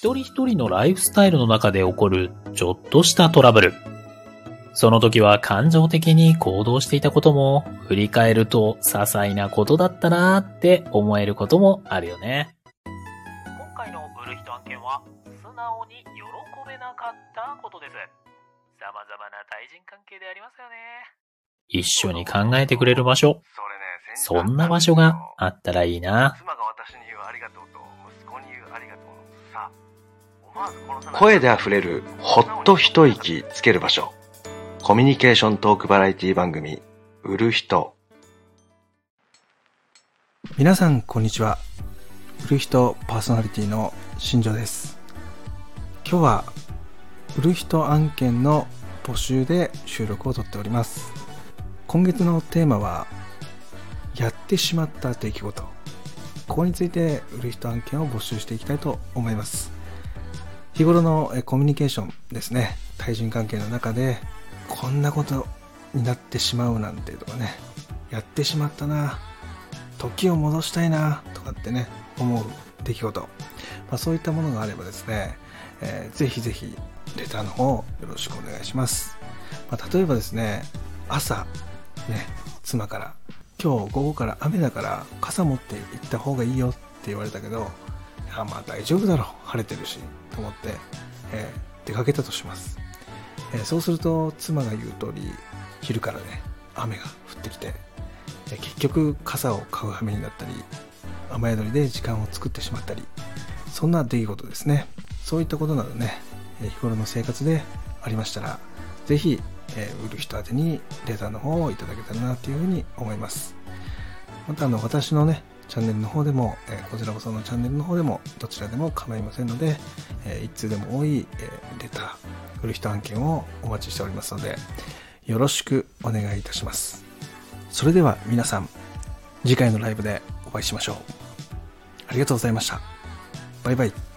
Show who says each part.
Speaker 1: 一人一人のライフスタイルの中で起こるちょっとしたトラブル。その時は感情的に行動していたことも、振り返ると些細なことだったなーって思えることもあるよね。今回の売る人案件は、素直に喜べなかったことです。様々な対人関係でありますよね。一緒に考えてくれる場所。そんな場所があったらいいな。
Speaker 2: 妻が私に言うありがとうと息子に言うありがとうのさ
Speaker 3: 声で溢れるほっと一息つける場所。コミュニケーショントークバラエティ番組、売る人。
Speaker 4: 皆さんこんにちは。売る人パーソナリティの新庄です。今日は売る人案件の募集で収録をとっております。今月のテーマはやってしまった出来事。ここについて売る人案件を募集していきたいと思います日頃のコミュニケーションですね。対人関係の中でこんなことになってしまうなんてとかね。やってしまったな。時を戻したいな。とかってね思う出来事、まあ、そういったものがあればですね、えーぜひぜひレターの方よろしくお願いします、まあ、例えばですね朝ね妻から今日午後から雨だから傘持って行った方がいいよって言われたけどいやまあ大丈夫だろう。晴れてるしと思って、えー出かけたとします、えーそうすると妻が言う通り昼からね雨が降ってきてえ結局傘を買う羽目になったり雨宿りで時間を作ってしまったりそんな出来事ですね。そういったことなどね日頃の生活でありましたらぜひ、えー売る人宛てにレターの方をいただけたらなというふうに思います。またあの私のねチャンネルの方でも、えーこちらこそのチャンネルの方でもどちらでも構いませんので、えー一通でも多い、えーレター売る人案件をお待ちしておりますのでよろしくお願いいたします。それでは皆さん次回のライブでお会いしましょう。ありがとうございました。バイバイ。